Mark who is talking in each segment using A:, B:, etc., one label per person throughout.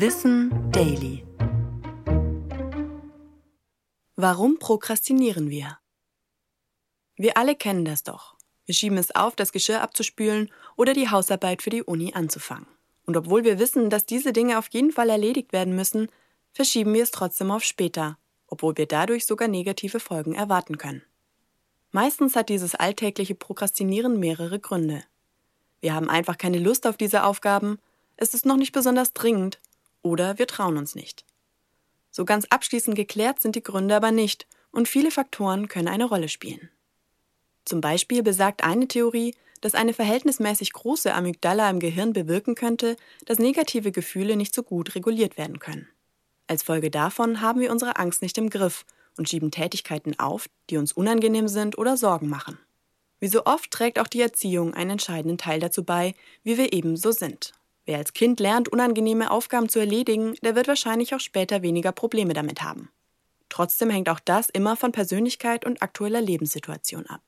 A: Wissen Daily. Warum prokrastinieren wir? Wir alle kennen das doch. Wir schieben es auf, das Geschirr abzuspülen oder die Hausarbeit für die Uni anzufangen. Und obwohl wir wissen, dass diese Dinge auf jeden Fall erledigt werden müssen, verschieben wir es trotzdem auf später, obwohl wir dadurch sogar negative Folgen erwarten können. Meistens hat dieses alltägliche Prokrastinieren mehrere Gründe. Wir haben einfach keine Lust auf diese Aufgaben, es ist noch nicht besonders dringend oder wir trauen uns nicht. So ganz abschließend geklärt sind die Gründe aber nicht und viele Faktoren können eine Rolle spielen. Zum Beispiel besagt eine Theorie, dass eine verhältnismäßig große Amygdala im Gehirn bewirken könnte, dass negative Gefühle nicht so gut reguliert werden können. Als Folge davon haben wir unsere Angst nicht im Griff und schieben Tätigkeiten auf, die uns unangenehm sind oder Sorgen machen. Wie so oft trägt auch die Erziehung einen entscheidenden Teil dazu bei, wie wir eben so sind. Wer als Kind lernt, unangenehme Aufgaben zu erledigen, der wird wahrscheinlich auch später weniger Probleme damit haben. Trotzdem hängt auch das immer von Persönlichkeit und aktueller Lebenssituation ab.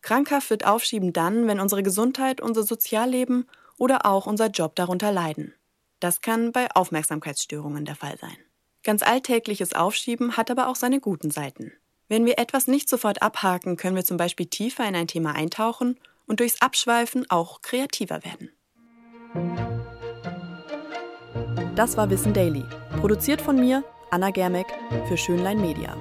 A: Krankhaft wird Aufschieben dann, wenn unsere Gesundheit, unser Sozialleben oder auch unser Job darunter leiden. Das kann bei Aufmerksamkeitsstörungen der Fall sein. Ganz alltägliches Aufschieben hat aber auch seine guten Seiten. Wenn wir etwas nicht sofort abhaken, können wir zum Beispiel tiefer in ein Thema eintauchen und durchs Abschweifen auch kreativer werden. Das war Wissen Daily, produziert von mir, Anna Germeck, für Schönlein Media.